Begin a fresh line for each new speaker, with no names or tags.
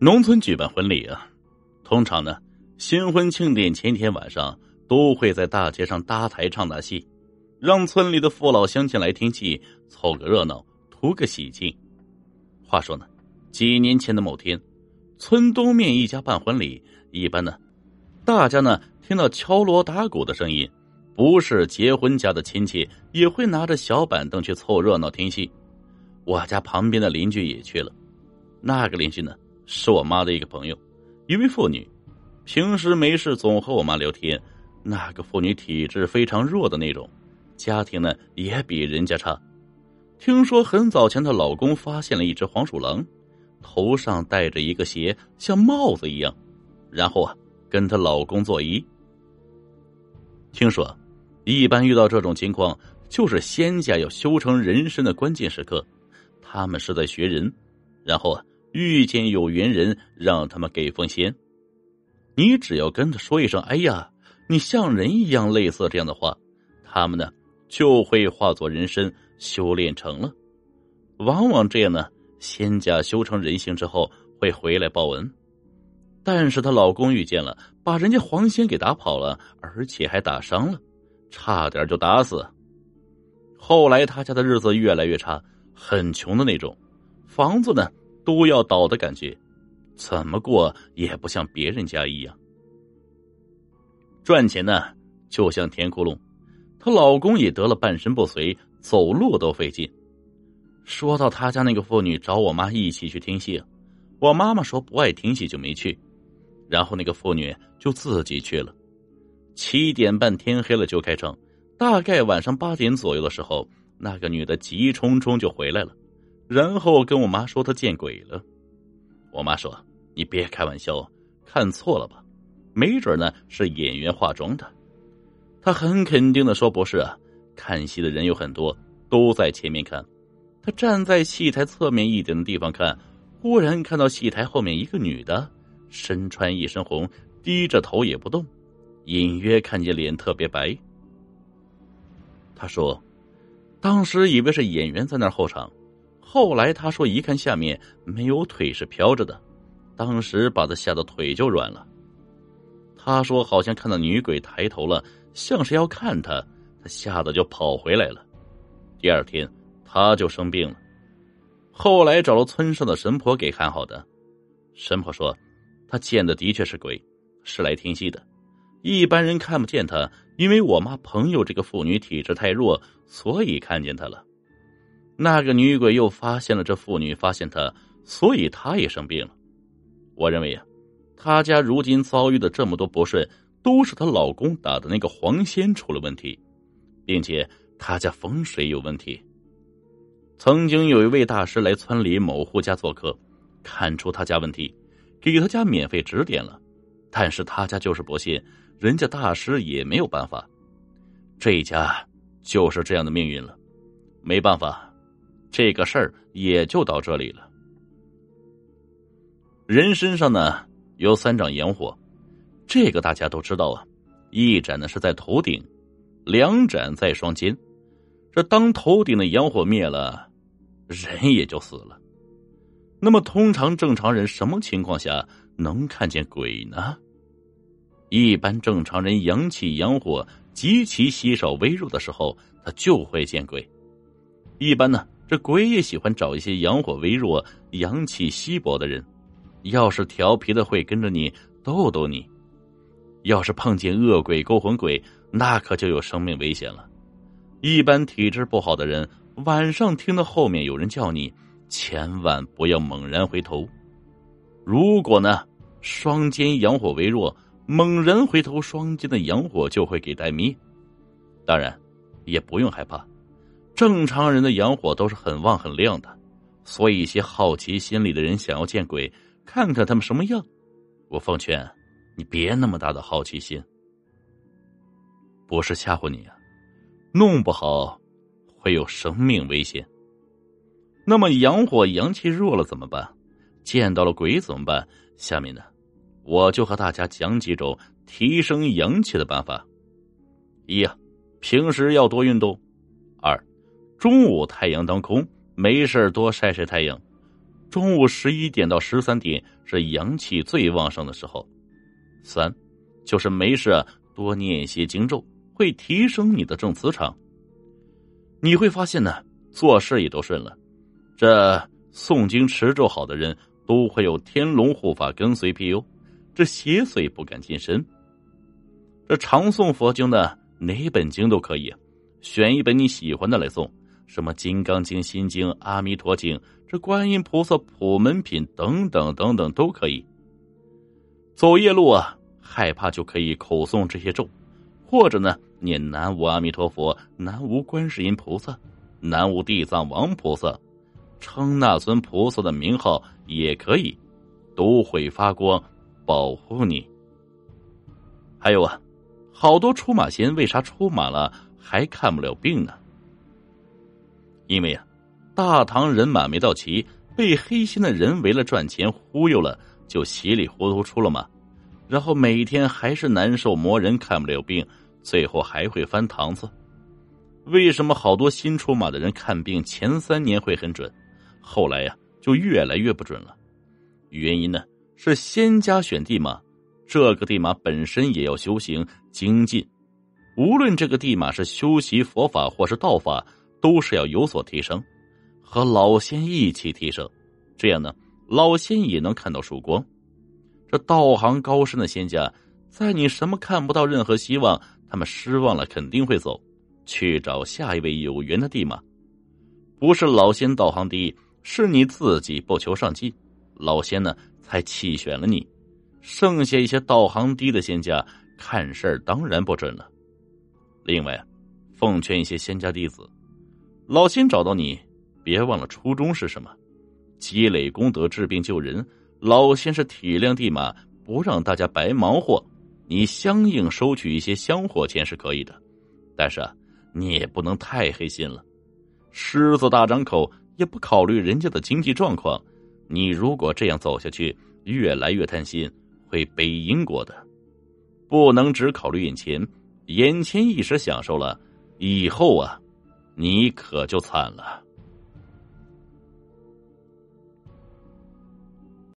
农村举办婚礼啊，通常呢，新婚庆典前一天晚上都会在大街上搭台唱大戏，让村里的父老乡亲来听戏，凑个热闹，图个喜庆。话说呢，几年前的某天，村东面一家办婚礼，一般呢，大家呢听到敲锣打鼓的声音，不是结婚家的亲戚也会拿着小板凳去凑热闹听戏。我家旁边的邻居也去了，那个邻居呢？是我妈的一个朋友，一位妇女，平时没事总和我妈聊天。那个妇女体质非常弱的那种，家庭呢也比人家差。听说很早前她老公发现了一只黄鼠狼，头上戴着一个鞋，像帽子一样，然后啊跟她老公作揖。听说，一般遇到这种情况，就是仙家要修成人身的关键时刻，他们是在学人，然后啊。遇见有缘人，让他们给封仙。你只要跟他说一声“哎呀，你像人一样”，类似这样的话，他们呢就会化作人身修炼成了。往往这样呢，仙家修成人形之后会回来报恩。但是她老公遇见了，把人家黄仙给打跑了，而且还打伤了，差点就打死。后来他家的日子越来越差，很穷的那种，房子呢。都要倒的感觉，怎么过也不像别人家一样。赚钱呢，就像填窟窿。她老公也得了半身不遂，走路都费劲。说到他家那个妇女找我妈一起去听戏，我妈妈说不爱听戏就没去，然后那个妇女就自己去了。七点半天黑了就开唱，大概晚上八点左右的时候，那个女的急冲冲就回来了。然后跟我妈说她见鬼了，我妈说：“你别开玩笑，看错了吧？没准呢是演员化妆的。”她很肯定的说：“不是啊，看戏的人有很多，都在前面看。”她站在戏台侧面一点的地方看，忽然看到戏台后面一个女的，身穿一身红，低着头也不动，隐约看见脸特别白。她说：“当时以为是演员在那候场。”后来他说：“一看下面没有腿是飘着的，当时把他吓得腿就软了。”他说：“好像看到女鬼抬头了，像是要看他，他吓得就跑回来了。第二天他就生病了，后来找了村上的神婆给看好的。神婆说，他见的的确是鬼，是来听戏的，一般人看不见他，因为我妈朋友这个妇女体质太弱，所以看见他了。”那个女鬼又发现了这妇女，发现她，所以她也生病了。我认为啊，她家如今遭遇的这么多不顺，都是她老公打的那个黄仙出了问题，并且她家风水有问题。曾经有一位大师来村里某户家做客，看出他家问题，给他家免费指点了，但是他家就是不信，人家大师也没有办法。这一家就是这样的命运了，没办法。这个事儿也就到这里了。人身上呢有三盏阳火，这个大家都知道啊。一盏呢是在头顶，两盏在双肩。这当头顶的阳火灭了，人也就死了。那么，通常正常人什么情况下能看见鬼呢？一般正常人阳气阳火极其稀少微弱的时候，他就会见鬼。一般呢。这鬼也喜欢找一些阳火微弱、阳气稀薄的人，要是调皮的会跟着你逗逗你；要是碰见恶鬼、勾魂鬼，那可就有生命危险了。一般体质不好的人，晚上听到后面有人叫你，千万不要猛然回头。如果呢，双肩阳火微弱，猛然回头，双肩的阳火就会给带灭。当然，也不用害怕。正常人的阳火都是很旺很亮的，所以一些好奇心理的人想要见鬼，看看他们什么样。我奉劝你别那么大的好奇心，不是吓唬你啊，弄不好会有生命危险。那么阳火阳气弱了怎么办？见到了鬼怎么办？下面呢，我就和大家讲几种提升阳气的办法。一啊，平时要多运动。中午太阳当空，没事多晒晒太阳。中午十一点到十三点是阳气最旺盛的时候。三，就是没事多念一些经咒，会提升你的正磁场。你会发现呢，做事也都顺了。这诵经持咒好的人都会有天龙护法跟随庇佑，这邪祟不敢近身。这常诵佛经的哪本经都可以，选一本你喜欢的来诵，什么《金刚经》《心经》《阿弥陀经》。这观音菩萨普门品等等等等都可以。走夜路啊，害怕就可以口诵这些咒，或者呢念南无阿弥陀佛、南无观世音菩萨、南无地藏王菩萨，称那尊菩萨的名号也可以，都会发光保护你。还有啊，好多出马仙为啥出马了还看不了病呢？因为啊。大唐人马没到齐，被黑心的人为了赚钱忽悠了，就稀里糊涂出了马，然后每天还是难受磨人，看不了病，最后还会翻堂子。为什么好多新出马的人看病前三年会很准，后来呀就越来越不准了？原因呢是仙家选地马，这个地马本身也要修行精进，无论这个地马是修习佛法或是道法，都是要有所提升。和老仙一起提升，这样呢，老仙也能看到曙光。这道行高深的仙家，在你什么看不到任何希望，他们失望了肯定会走，去找下一位有缘的地马。不是老仙道行低，是你自己不求上进，老仙呢才弃选了你。剩下一些道行低的仙家，看事儿当然不准了。另外，奉劝一些仙家弟子，老仙找到你。别忘了初衷是什么，积累功德、治病救人。老仙是体谅地马，不让大家白忙活。你相应收取一些香火钱是可以的，但是啊，你也不能太黑心了。狮子大张口，也不考虑人家的经济状况。你如果这样走下去，越来越贪心，会背因果的。不能只考虑眼前，眼前一时享受了，以后啊，你可就惨了。